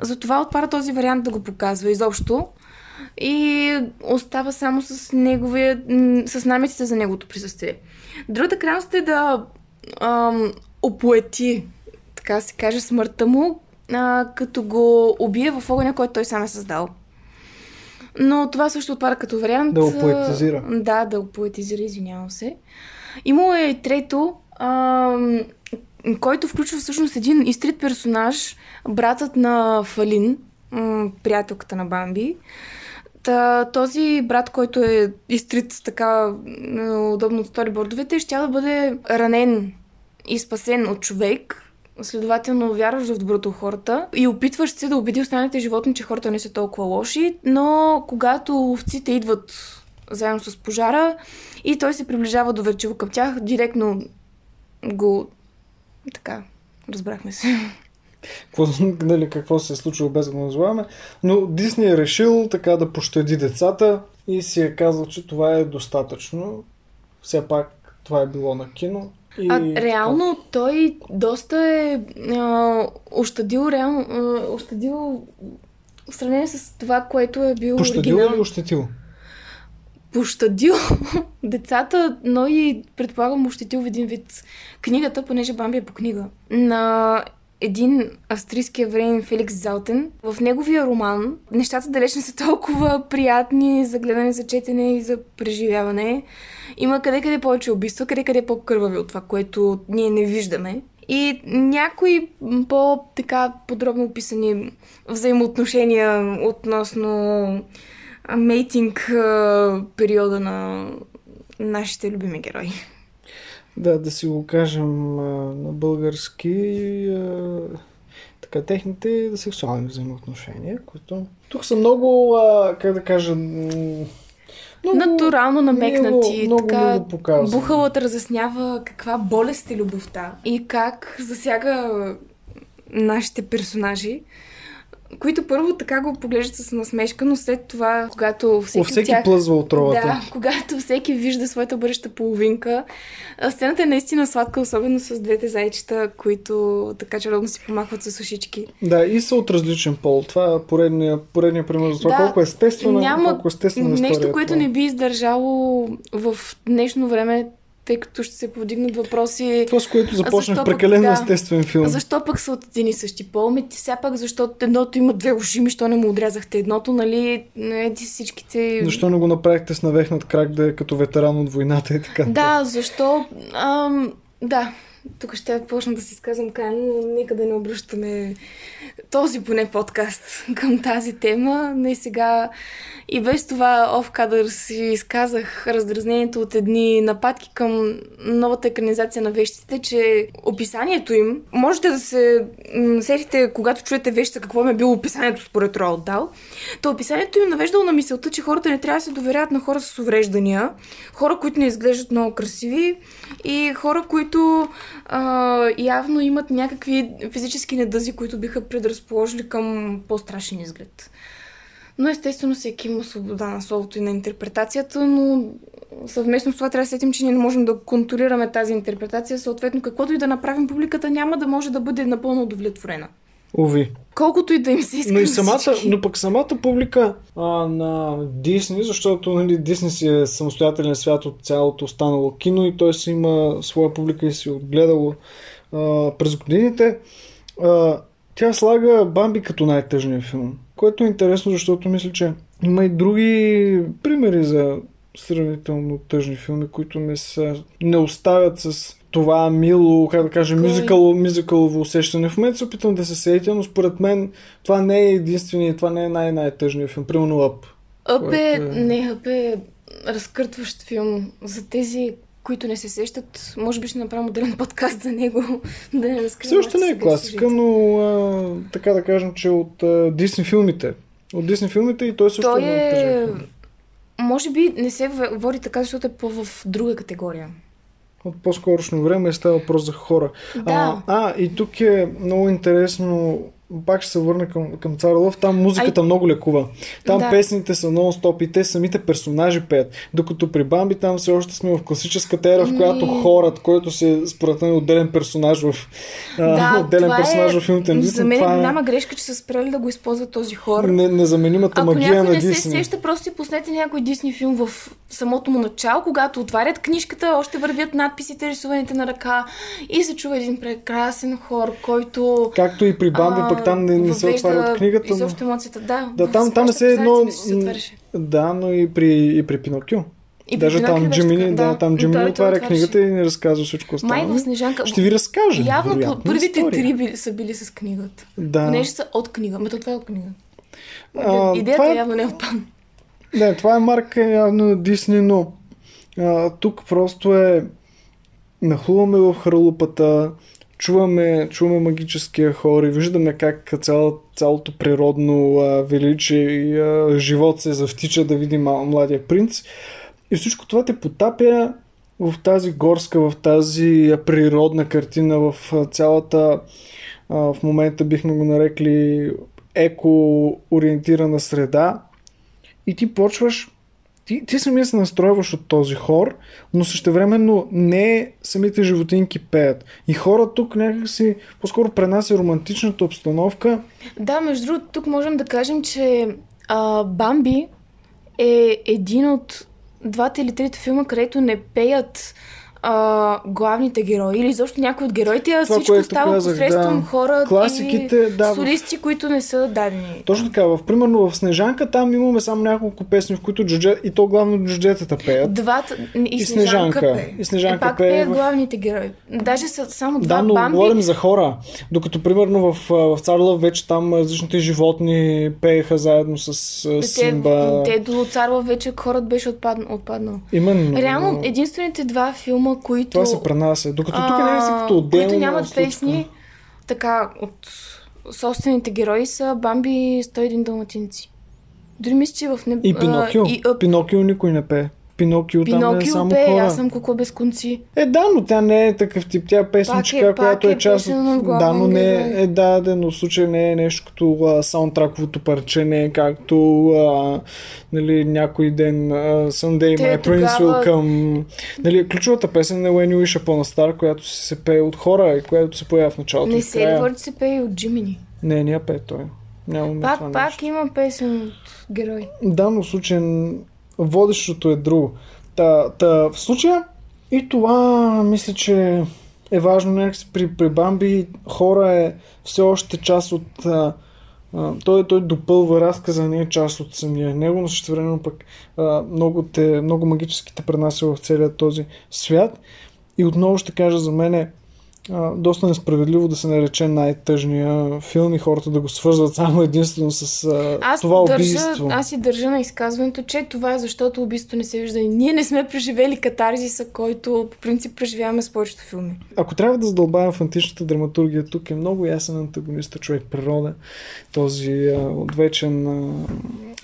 Speaker 3: Затова отпада този вариант да го показва изобщо и остава само с неговия, с намеците за неговото присъствие. Другата крайност е да ам, опоети, така се каже, смъртта му, а, като го убие в огъня, който той сам е създал. Но това също отпада като вариант.
Speaker 2: Да го поетизира.
Speaker 3: а, Да, да го поетизира, извинявам се. Имало е и трето, ам, който включва всъщност един изтрит персонаж, братът на Фалин, приятелката на Бамби. Та, този брат, който е изтрит така удобно от сторибордовете, ще да бъде ранен и спасен от човек, следователно вярваш в доброто хората и опитваш се да убеди останалите животни, че хората не са толкова лоши, но когато овците идват заедно с пожара и той се приближава доверчиво към тях, директно го... Така, разбрахме се.
Speaker 2: какво, нали, какво се е случило без да го назоваваме. Но Дисни е решил така да пощади децата и си е казал, че това е достатъчно. Все пак това е било на кино. И
Speaker 3: А реално той доста е а, ощадил, реално, а, ощадил в сравнение с това, което е бил
Speaker 2: Пощадил
Speaker 3: оригинал.
Speaker 2: или ощетил?
Speaker 3: Пощадил децата, но и предполагам ощетил в един вид книгата, понеже Бамби е по книга. На един австрийски евреин Феликс Залтен. В неговия роман нещата далеч не са толкова приятни за гледане, за четене и за преживяване. Има къде-къде повече убийства, къде-къде по-кървави от това, което ние не виждаме. И някои по-така подробно описани взаимоотношения относно мейтинг периода на нашите любими герои.
Speaker 2: Да, да си го кажем на български. Така, техните сексуални взаимоотношения, които тук са много, как да кажа, много,
Speaker 3: Натурално намекнати.
Speaker 2: Много, много,
Speaker 3: така,
Speaker 2: много.
Speaker 3: Бухалът разяснява каква болест е любовта и как засяга нашите персонажи, които първо така го поглеждат с насмешка, но след това, когато всеки,
Speaker 2: О, всеки
Speaker 3: от тях...
Speaker 2: плъзва отровата.
Speaker 3: Да, когато всеки вижда своята бъдеща половинка. Сцената е наистина сладка, особено с двете зайчета, които така чародно си помахват с ушички.
Speaker 2: Да, и са от различен пол. Това е поредния, поредния пример за това
Speaker 3: Да,
Speaker 2: колко естествено,
Speaker 3: Няма
Speaker 2: колко естествена история
Speaker 3: нещо,
Speaker 2: е
Speaker 3: което
Speaker 2: това.
Speaker 3: не би издържало в днешно време, тъй като ще се повдигнат въпроси.
Speaker 2: Това, с което започнах прекалено
Speaker 3: да.
Speaker 2: естествен филм.
Speaker 3: Защо пък са от един и същи пол? Ме ти сега пак, защото едното има две уши, ми, що не му отрязахте едното, нали? Не, ти всичките...
Speaker 2: Защо не го направихте с навехнат крак да е като ветеран от войната и така?
Speaker 3: Да, защо? Ам, да, тук ще почна да си изказвам крайно, но нека да не обръщаме този поне подкаст към тази тема. Не сега и без това оф кадър си изказах раздразнението от едни нападки към новата екранизация на вещите, че описанието им, можете да се сетите, когато чуете вещите, какво е било описанието според Роалд Дал, то описанието им навеждало на мисълта, че хората не трябва да се доверяват на хора с увреждания, хора, които не изглеждат много красиви и хора, които а, явно имат някакви физически недъзи, които биха предразположили към по-страшен изглед. Но естествено всеки има свобода на словото и на интерпретацията, но съвместно с това трябва да сетим, че ние не можем да контролираме тази интерпретация, съответно каквото и да направим, публиката няма да може да бъде напълно удовлетворена.
Speaker 2: Уви.
Speaker 3: Колкото и да им се иска
Speaker 2: Но, и самата,
Speaker 3: всички.
Speaker 2: но пък самата публика а, на Дисни, защото нали, Дисни си е самостоятелен свят от цялото останало кино и той си има своя публика и си отгледало а, през годините. А, тя слага Бамби като най-тъжния филм, което е интересно, защото мисля, че има и други примери за сравнително тъжни филми, които не, са, не оставят с това мило, как да кажа, мюзикъл, мюзикълово усещане. В момента се опитвам да се сетя, но според мен това не е единствения, това не е най-най-тъжният филм. Примерно
Speaker 3: Up.Ъп е,
Speaker 2: което е-
Speaker 3: не,Ъп е разкъртващ филм. За тези, които не се сещат, може би ще направим отделен подкаст за него, да не разкривам.
Speaker 2: Все още не е класика, но а, така да кажем, че от а, Дисни филмите. От Дисни филмите и той също
Speaker 3: Той
Speaker 2: е много тъжен
Speaker 3: е... Може би не се води така, защото е по-в друга категория.
Speaker 2: От по-скорошно време става въпрос за хора.
Speaker 3: Да.
Speaker 2: А, а, и тук е много интересно пак ще се върна към, към Цар Лъв, там музиката много лекува. Там
Speaker 3: Да.
Speaker 2: песните са нон-стоп и те самите персонажи пеят. Докато при Бамби там все още сме в класическата ера, в която
Speaker 3: Ми-
Speaker 2: хорът, който се според мен отделен персонаж в а, отделен персонаж
Speaker 3: е,
Speaker 2: в филмите на
Speaker 3: За
Speaker 2: Дисни,
Speaker 3: мен е
Speaker 2: това е
Speaker 3: голяма грешка, че са спрели да го използват този хор.
Speaker 2: не, незаменимата
Speaker 3: Ако
Speaker 2: магия на
Speaker 3: не се
Speaker 2: Дисни.
Speaker 3: сеща, просто си пуснете някой Дисни филм в самото му начало, когато отварят книжката, още вървят надписите, рисуваните на ръка и се чува един прекрасен хор, който
Speaker 2: Както и при Бамби,
Speaker 3: а,
Speaker 2: пък там не, не се отваря от книгата. Но...
Speaker 3: Изобщо емоцията, да.
Speaker 2: Да, там, там е
Speaker 3: още
Speaker 2: все едно...
Speaker 3: се.
Speaker 2: Да, но и при, и при Пинокио.
Speaker 3: И
Speaker 2: Даже там Джимини,
Speaker 3: така,
Speaker 2: да, там Джимини отваря книгата и не разказва всичко останало.
Speaker 3: Май в Снежанка.
Speaker 2: Ще ви разкажа.
Speaker 3: Явно първите
Speaker 2: история.
Speaker 3: три били, са били с книгата.
Speaker 2: Да.
Speaker 3: Понеже са от книга. Ме това е от книга.
Speaker 2: А,
Speaker 3: Идеята
Speaker 2: това е-
Speaker 3: явно не е от пан.
Speaker 2: Не, това е марка явно Дисни, но а, тук просто е нахлуваме в харлупата, чуваме, чуваме магическия хор и виждаме как цяло, цялото природно а, величие и а, живот се завтича да видим младия принц. И всичко това те потапя в тази горска, в тази природна картина, в цялата а, в момента бихме го нарекли еко-ориентирана среда и ти почваш ти, ти самия се настройваш от този хор, но същевременно не самите животинки пеят. И хора тук някакси по-скоро пренася романтичната обстановка.
Speaker 3: Да, между другото, тук можем да кажем, че а, Бамби е един от двата или трите филма, където не пеят а, главните герои или изобщо някои от героите, а
Speaker 2: Това,
Speaker 3: всичко става
Speaker 2: казах,
Speaker 3: посредством
Speaker 2: да.
Speaker 3: хора
Speaker 2: Класиките,
Speaker 3: или
Speaker 2: да,
Speaker 3: солисти, които не са дадени.
Speaker 2: Точно така, в, примерно в Снежанка там имаме само няколко песни, в които джуджет, и то главно джуджетата пеят.
Speaker 3: Двата, и,
Speaker 2: И
Speaker 3: Снежанка,
Speaker 2: Снежанка.
Speaker 3: пее.
Speaker 2: И Снежанка
Speaker 3: е, пак
Speaker 2: пее
Speaker 3: пее
Speaker 2: в-
Speaker 3: главните герои. Даже са само два
Speaker 2: Да, но
Speaker 3: бамби.
Speaker 2: говорим за хора. Докато, примерно, в, в Царлъв вече там различните животни пееха заедно с а,
Speaker 3: те,
Speaker 2: Симба.
Speaker 3: те до Царва вече хорът беше отпаднал. отпаднал.
Speaker 2: Именно.
Speaker 3: Реално,
Speaker 2: но
Speaker 3: единствените два филма, които...
Speaker 2: Това се пренася. Докато тук не е си като отделно.
Speaker 3: Които нямат
Speaker 2: случка.
Speaker 3: песни, така, от собствените герои са Бамби и 101 далматинци. Дори мисля, че в неб...
Speaker 2: И Пинокио.
Speaker 3: и, а,
Speaker 2: Пинокио никой не пее. Пинокио, там е
Speaker 3: Пинокио
Speaker 2: само
Speaker 3: пее,
Speaker 2: хора.
Speaker 3: аз съм кукла без конци.
Speaker 2: Е, да, но тя не е такъв тип. Тя е песничка,
Speaker 3: Пак е-
Speaker 2: която е,
Speaker 3: е
Speaker 2: част
Speaker 3: от
Speaker 2: Да, но не е, е да, да, но в случай не е нещо като а, саундтраковото парче, не е както а, нали, някой ден а, Sunday
Speaker 3: Те
Speaker 2: My Prince
Speaker 3: тогава-
Speaker 2: Come. Нали, ключовата песен е When You Wish Upon a Star, която се, се пее от хора и която се появява в началото
Speaker 3: Не се че се пее от Джимини?
Speaker 2: Не, не я пее той. Нямаме
Speaker 3: Пак, пак има песен от герой.
Speaker 2: Да, но н- водещото е друго. Та, та, в случая и това мисля, че е важно някакси при, при Бамби. Хора е все още част от... А, а, той, той допълва разказа, не е част от самия него, но същевременно пък а, много, те, много магически пренася в целия този свят. И отново ще кажа за мен е а, доста несправедливо да се нарече най-тъжния филм и хората да го свързват само единствено с а,
Speaker 3: Аз,
Speaker 2: това
Speaker 3: държа,
Speaker 2: убийство.
Speaker 3: аз си държа на изказването, че това е защото убийството не се вижда. И ние не сме преживели катарзиса, който по принцип преживяваме с повечето филми.
Speaker 2: Ако трябва да задълбавам в античната драматургия, тук е много ясен антагонист, човек природа, този а, отвечен а,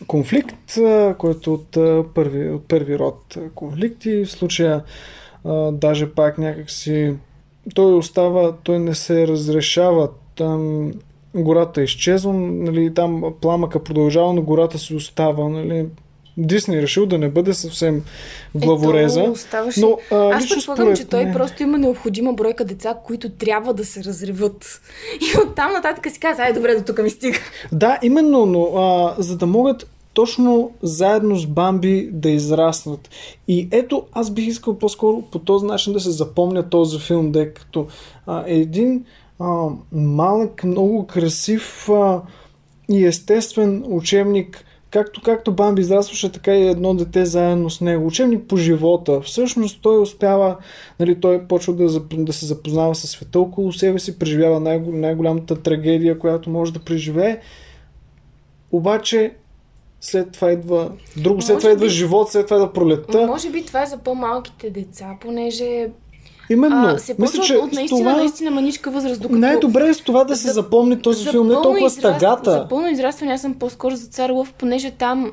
Speaker 2: конфликт, а, който от, а, първи, от първи род конфликти. В случая а, даже пак някакси той остава, той не се разрешава там гората изчезва, нали, там пламъка продължава, но гората си остава. Нали. Дисни решил да не бъде съвсем главореза.
Speaker 3: Ето, оставаше...
Speaker 2: но, а,
Speaker 3: Аз предполагам,
Speaker 2: според
Speaker 3: че той
Speaker 2: мен-
Speaker 3: просто има необходима бройка деца, които трябва да се разреват. И оттам нататък си казва, ай, добре, до тук ми стига.
Speaker 2: Да, именно, но а, за да могат точно заедно с Бамби да израснат. И ето, аз бих искал по-скоро по този начин да се запомня този филм, да е като а, един а, малък, много красив а, и естествен учебник, както, както Бамби израстваше, така и едно дете заедно с него. Учебник по живота. Всъщност той успява, нали, той почва да, да се запознава с света около себе си, преживява най- най-голямата трагедия, която може да преживее. Обаче след това идва друго, след това идва
Speaker 3: би-
Speaker 2: живот, след това идва пролетта.
Speaker 3: Може би това е за по-малките деца, понеже
Speaker 2: Именно.
Speaker 3: а, се
Speaker 2: Мисля, че
Speaker 3: от наистина,
Speaker 2: това
Speaker 3: наистина маничка възраст, докато...
Speaker 2: най-добре е с това да се
Speaker 3: За-
Speaker 2: запомни този
Speaker 3: за
Speaker 2: филм. Не
Speaker 3: пълно
Speaker 2: толкова
Speaker 3: израст-
Speaker 2: стагата.
Speaker 3: За пълно израстване аз съм по-скоро за Цар Лъв, понеже там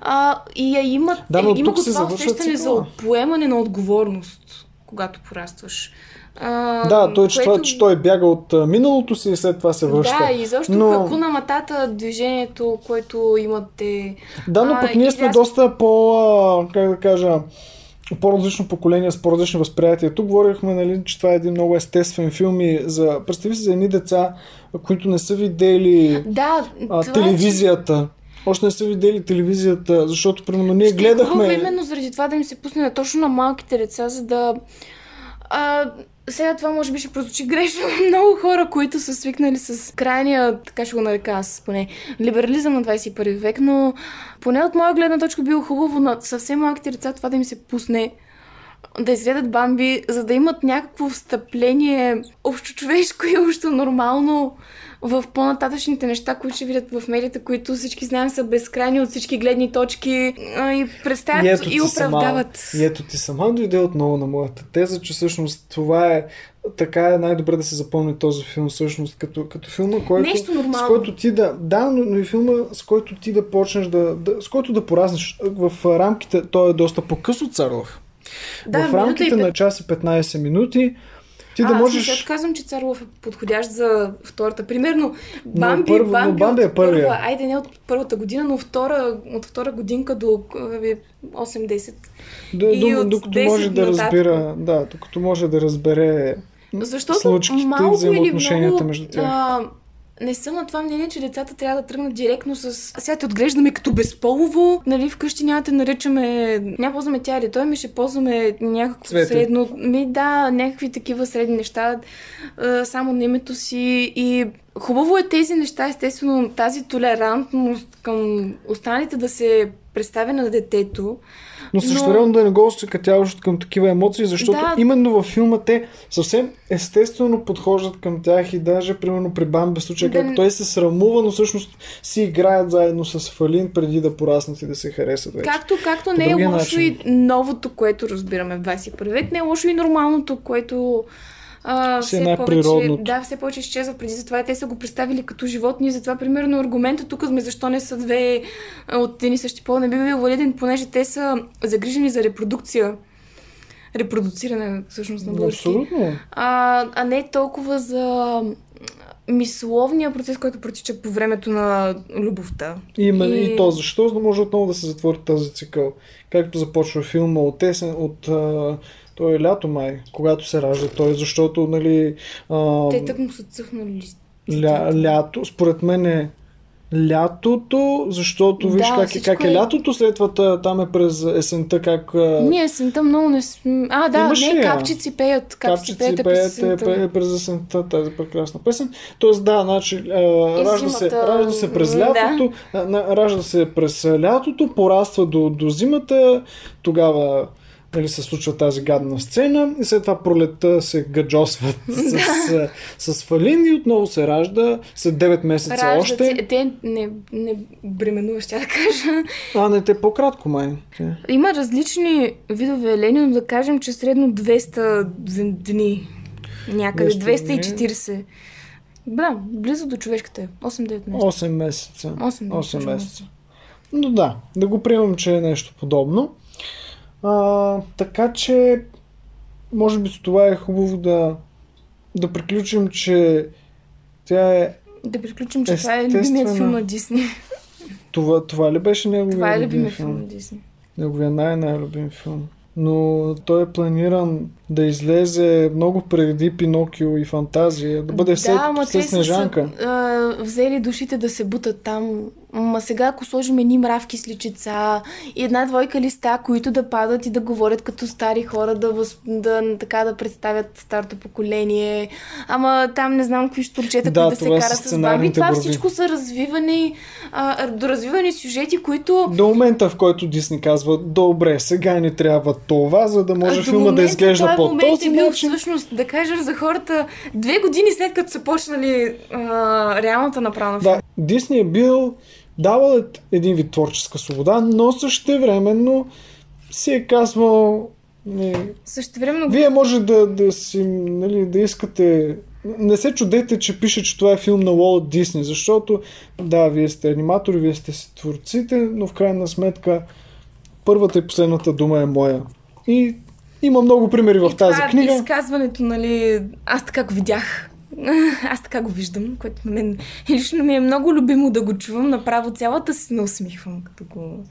Speaker 3: а, и я имат,
Speaker 2: Да,
Speaker 3: е, има го това усещане за поемане на отговорност, когато порастваш. А,
Speaker 2: Да, той, че,
Speaker 3: което-
Speaker 2: това, че той бяга от а, миналото си и след това се връща.
Speaker 3: Да, и защо
Speaker 2: Но-.
Speaker 3: Хакуна Матата, движението, което имате...
Speaker 2: Да, но
Speaker 3: А,
Speaker 2: пък ние
Speaker 3: и
Speaker 2: сме
Speaker 3: аз-
Speaker 2: доста по, а, как да кажа, по-различно поколение с по-различни възприятия. Тук говорихме, нали, че това е един много естествен филм и за, представи си за едни деца, които не са видели
Speaker 3: Да,
Speaker 2: а,
Speaker 3: е,
Speaker 2: телевизията. Още не са видели телевизията, защото примерно ние
Speaker 3: Ще е
Speaker 2: гледахме...
Speaker 3: именно заради това да им се пусне точно на малките деца, за да... А, сега това може би ще прозвучи грешно. Много хора, които са свикнали с крайния, така ще го нарека аз поне, либерализъм на 21 век, но поне от моя гледна точка било хубаво на съвсем малките деца това да им се пусне да изгледат Бамби, за да имат някакво встъпление общо човешко и общо нормално в по-нататъчните неща, които ще видят в медията, които всички знаем са безкрайни от всички гледни точки и представят
Speaker 2: И
Speaker 3: и,
Speaker 2: ето ти
Speaker 3: оправдават.
Speaker 2: Сама, и ето ти сама дойде отново на моята теза, че всъщност това е така е най-добре да се запомни този филм всъщност като, като филма, който,
Speaker 3: Нещо нормално.
Speaker 2: с който ти да, да, но, но и филма, с който ти да почнеш да, да с който да поразнеш в рамките, той е доста по-къс от.
Speaker 3: Да,
Speaker 2: в
Speaker 3: и
Speaker 2: рамките
Speaker 3: пет-
Speaker 2: на час и 15 минути ти
Speaker 3: а,
Speaker 2: да
Speaker 3: Аз
Speaker 2: можеш...
Speaker 3: се казвам, че Царлов е подходящ за втората. Примерно,
Speaker 2: Но
Speaker 3: Бамби,
Speaker 2: първо- но
Speaker 3: Бамби,
Speaker 2: Бамби е първия.
Speaker 3: първа, айде не от първата година, но втора, от втора годинка до е, 8-10.
Speaker 2: До,
Speaker 3: и
Speaker 2: до,
Speaker 3: от
Speaker 2: докато
Speaker 3: 10
Speaker 2: може да
Speaker 3: нататък.
Speaker 2: разбира, да, докато може да разбере
Speaker 3: Защото
Speaker 2: случките
Speaker 3: малко или много,
Speaker 2: между тях.
Speaker 3: А, не съм на това мнение, че децата трябва да тръгнат директно с... Сега те отглеждаме като безполово, нали, вкъщи няма да наричаме... Няма ползваме тя или той, ми ще ползваме някакво
Speaker 2: Цвете.
Speaker 3: средно... Ми да, някакви такива средни неща, само на името си и... Хубаво е тези неща, естествено, тази толерантност към останалите да се представя на детето.
Speaker 2: Но също време да не го осъкатяваш към такива емоции, защото
Speaker 3: Да.
Speaker 2: именно във филма те съвсем естествено подхождат към тях и даже примерно при Бамби случай,
Speaker 3: Да
Speaker 2: как той се срамува, но всъщност си играят заедно с Фалин преди да пораснат и да се харесат вече.
Speaker 3: Както, както
Speaker 2: По
Speaker 3: не е лошо
Speaker 2: начин.
Speaker 3: и новото, което разбираме в 21 век, не е лошо и нормалното, което а, все
Speaker 2: най-природното.
Speaker 3: повече, да, все повече изчезва преди затова. Те са го представили като животни. Затова, примерно, аргумента тук сме защо не са две от един и същи пол не би бил валиден, понеже те са загрижени за репродукция. Репродуциране, всъщност, на български.
Speaker 2: Абсолютно.
Speaker 3: А, а не толкова за мисловния процес, който протича по времето на любовта.
Speaker 2: И, и...
Speaker 3: И-
Speaker 2: то защо, за да може отново да се затвори този цикъл. Както започва филма от есен, от а, той е лято май, когато се ражда той, защото нали, а,
Speaker 3: Те тък му са цъфнали лист.
Speaker 2: ля, лято, според мен е лятото, защото виж
Speaker 3: Да,
Speaker 2: как, е, как е
Speaker 3: е-
Speaker 2: лятото, след това та- там е през есента, как
Speaker 3: Ние есента много не. А, да,
Speaker 2: Имаш
Speaker 3: не, капчици пеят. Капчици,
Speaker 2: капчици
Speaker 3: пеят е през
Speaker 2: пеят е, пе- е през есента, тази прекрасна песен. Тоест да, значи, а, ражда, се,
Speaker 3: зимата,
Speaker 2: ражда се през лятото, а, на- ражда се през лятото, пораства до, до зимата, тогава нали, се случва тази гадна сцена и след това пролетта се гаджосват с, с, с Фалин и отново се ражда след 9 месеца
Speaker 3: Раждат
Speaker 2: още.
Speaker 3: се. Те не, не бременуваш, тя да кажа.
Speaker 2: А, не, те по-кратко май.
Speaker 3: Има различни видове елени, но да кажем, че средно 200 дни. Някъде
Speaker 2: 200 дни.
Speaker 3: 240. Да, близо до човешката е. 8-9 месеца.
Speaker 2: 8 месеца.
Speaker 3: 8
Speaker 2: 8 месеца. Но да, да го приемам, че е нещо подобно. А, така че, може би с това е хубаво да, да приключим, че тя е.
Speaker 3: Да приключим, че това е
Speaker 2: Естествена.
Speaker 3: любимият филм на Дисни.
Speaker 2: Това, това ли беше неговия
Speaker 3: Това е
Speaker 2: любим
Speaker 3: любимият
Speaker 2: филм?
Speaker 3: на Дисни.
Speaker 2: Неговия най-най-любим филм. Но той е планиран да излезе много преди Пинокио и Фантазия, да бъде след,
Speaker 3: да,
Speaker 2: след
Speaker 3: те
Speaker 2: Снежанка.
Speaker 3: са а, взели душите да се бутат там. Ма сега, ако сложим едни мравки с личица и една двойка листа, които да падат и да говорят като стари хора, да, въз, да, така, да представят старото поколение. Ама там не знам какви штурчета,
Speaker 2: Да,
Speaker 3: които да се карат с баби. Това
Speaker 2: борби.
Speaker 3: всичко са развивани, а, доразвивани сюжети, които
Speaker 2: До момента, в който Дисни казва, добре, сега ни трябва това, за да може
Speaker 3: До
Speaker 2: филма да
Speaker 3: момента
Speaker 2: изглежда
Speaker 3: този
Speaker 2: по
Speaker 3: момент
Speaker 2: този
Speaker 3: е бил
Speaker 2: начин.
Speaker 3: всъщност, да кажеш за хората, две години след като са почнали а, реалната направа на филма.
Speaker 2: Да, Дисни е бил давал е един вид творческа свобода, но същевременно си е казвал не,
Speaker 3: Също време
Speaker 2: вие може да, да си, нали, да искате не се чудете, че пише, че това е филм на Уолт Дисни, защото да, вие сте аниматори, вие сте си творците, но в крайна сметка първата и последната дума е моя. И има много примери в
Speaker 3: И
Speaker 2: тази
Speaker 3: това
Speaker 2: книга.
Speaker 3: изказването, нали, аз така го видях. Аз така го виждам, което на мен лично ми е много любимо да го чувам. Направо цялата си не усмихвам, като го...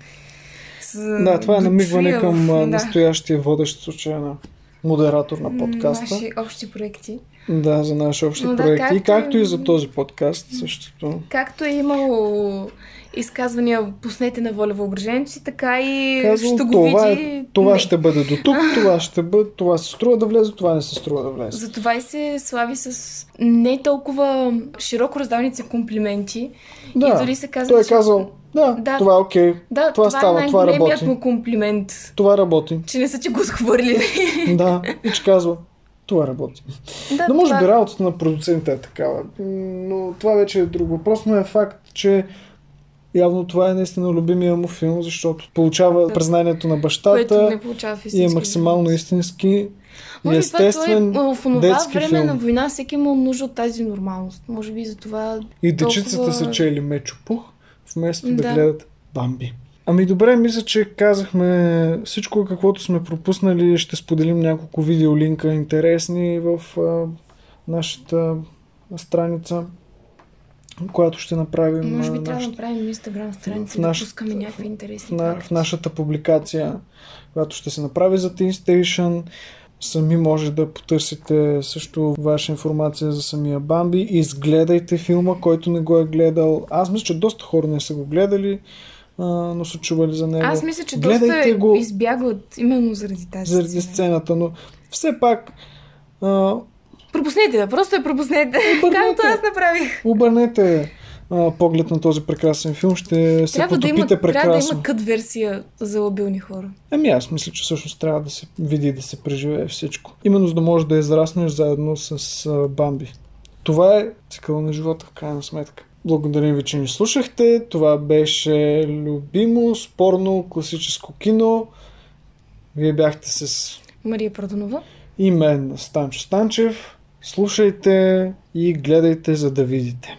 Speaker 3: С...
Speaker 2: Да, това е намигване към
Speaker 3: да.
Speaker 2: настоящия водещ случая на модератор на подкаста.
Speaker 3: Наши общи проекти.
Speaker 2: Да, за наши общи
Speaker 3: Но да,
Speaker 2: проекти.
Speaker 3: както
Speaker 2: и както
Speaker 3: и-
Speaker 2: за този подкаст същото.
Speaker 3: Както е имало изказвания пуснете на воля въображението си, така и
Speaker 2: Казвам,
Speaker 3: ще го
Speaker 2: това,
Speaker 3: види...
Speaker 2: е, това
Speaker 3: не.
Speaker 2: ще бъде до тук, това ще бъде, това се струва да влезе, това не се струва да влезе.
Speaker 3: Затова и се слави с не толкова широко раздавници комплименти.
Speaker 2: Да,
Speaker 3: и дори се казва,
Speaker 2: той е казал, да,
Speaker 3: Да.
Speaker 2: това е окей,
Speaker 3: Да,
Speaker 2: това
Speaker 3: това,
Speaker 2: става,
Speaker 3: е
Speaker 2: това работи.
Speaker 3: му комплимент.
Speaker 2: това работи.
Speaker 3: Че не са ти го схвърлили.
Speaker 2: да, и че казва, това работи.
Speaker 3: да,
Speaker 2: Но може
Speaker 3: това...
Speaker 2: би работата на продуцента е такава. Но това вече е друг въпрос, но е факт, че явно това е наистина любимия му филм, защото получава
Speaker 3: Да.
Speaker 2: признанието на бащата и е максимално истински
Speaker 3: Може това
Speaker 2: естествен
Speaker 3: той е, в
Speaker 2: детски
Speaker 3: време
Speaker 2: филм.
Speaker 3: на война всеки имал нужда от тази нормалност. Може би за това
Speaker 2: И дечицата
Speaker 3: толкова-
Speaker 2: са чели Мечо Пух, вместо да,
Speaker 3: Да.
Speaker 2: гледат Бамби. Ами добре, мисля, че казахме всичко, каквото сме пропуснали. Ще споделим няколко видеолинка интересни в а, нашата страница, която ще направим
Speaker 3: Може
Speaker 2: а,
Speaker 3: би трябва да направим инстаграм страница
Speaker 2: в
Speaker 3: да
Speaker 2: наш-
Speaker 3: пускаме някакви интересни
Speaker 2: на,
Speaker 3: факти.
Speaker 2: в нашата публикация, която ще се направи за Teen Station. Сами може да потърсите също ваша информация за самия Бамби. Изгледайте филма, който не го е гледал. Аз мисля, че доста хора не са го гледали, а, но са чували за него.
Speaker 3: Аз мисля, че
Speaker 2: Гледайте
Speaker 3: доста
Speaker 2: го
Speaker 3: избягват именно заради тази
Speaker 2: заради
Speaker 3: сцена.
Speaker 2: сцената, но все пак а,
Speaker 3: Пропуснете я, просто я пропуснете.
Speaker 2: Обърнете.
Speaker 3: Както аз направих.
Speaker 2: обърнете а, поглед на този прекрасен филм, ще се
Speaker 3: Трябва да, има,
Speaker 2: потопите прекрасно.
Speaker 3: трябва да има кът версия за лабилни хора.
Speaker 2: Ами аз мисля, че всъщност трябва да се види да се преживее всичко. Именно за да можеш да израснеш заедно с а, Бамби. Това е цикъл на живота, в крайна сметка. Благодарим ви, че ни слушахте. Това беше любимо, спорно, класическо кино. Вие бяхте с
Speaker 3: Мария Продонова.
Speaker 2: и мен, Станчо Станчев. Слушайте и гледайте, за да видите.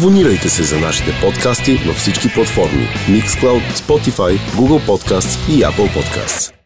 Speaker 7: Абонирайте се за нашите подкасти във всички платформи Mixcloud, Spotify, Google Podcasts и Apple Podcasts.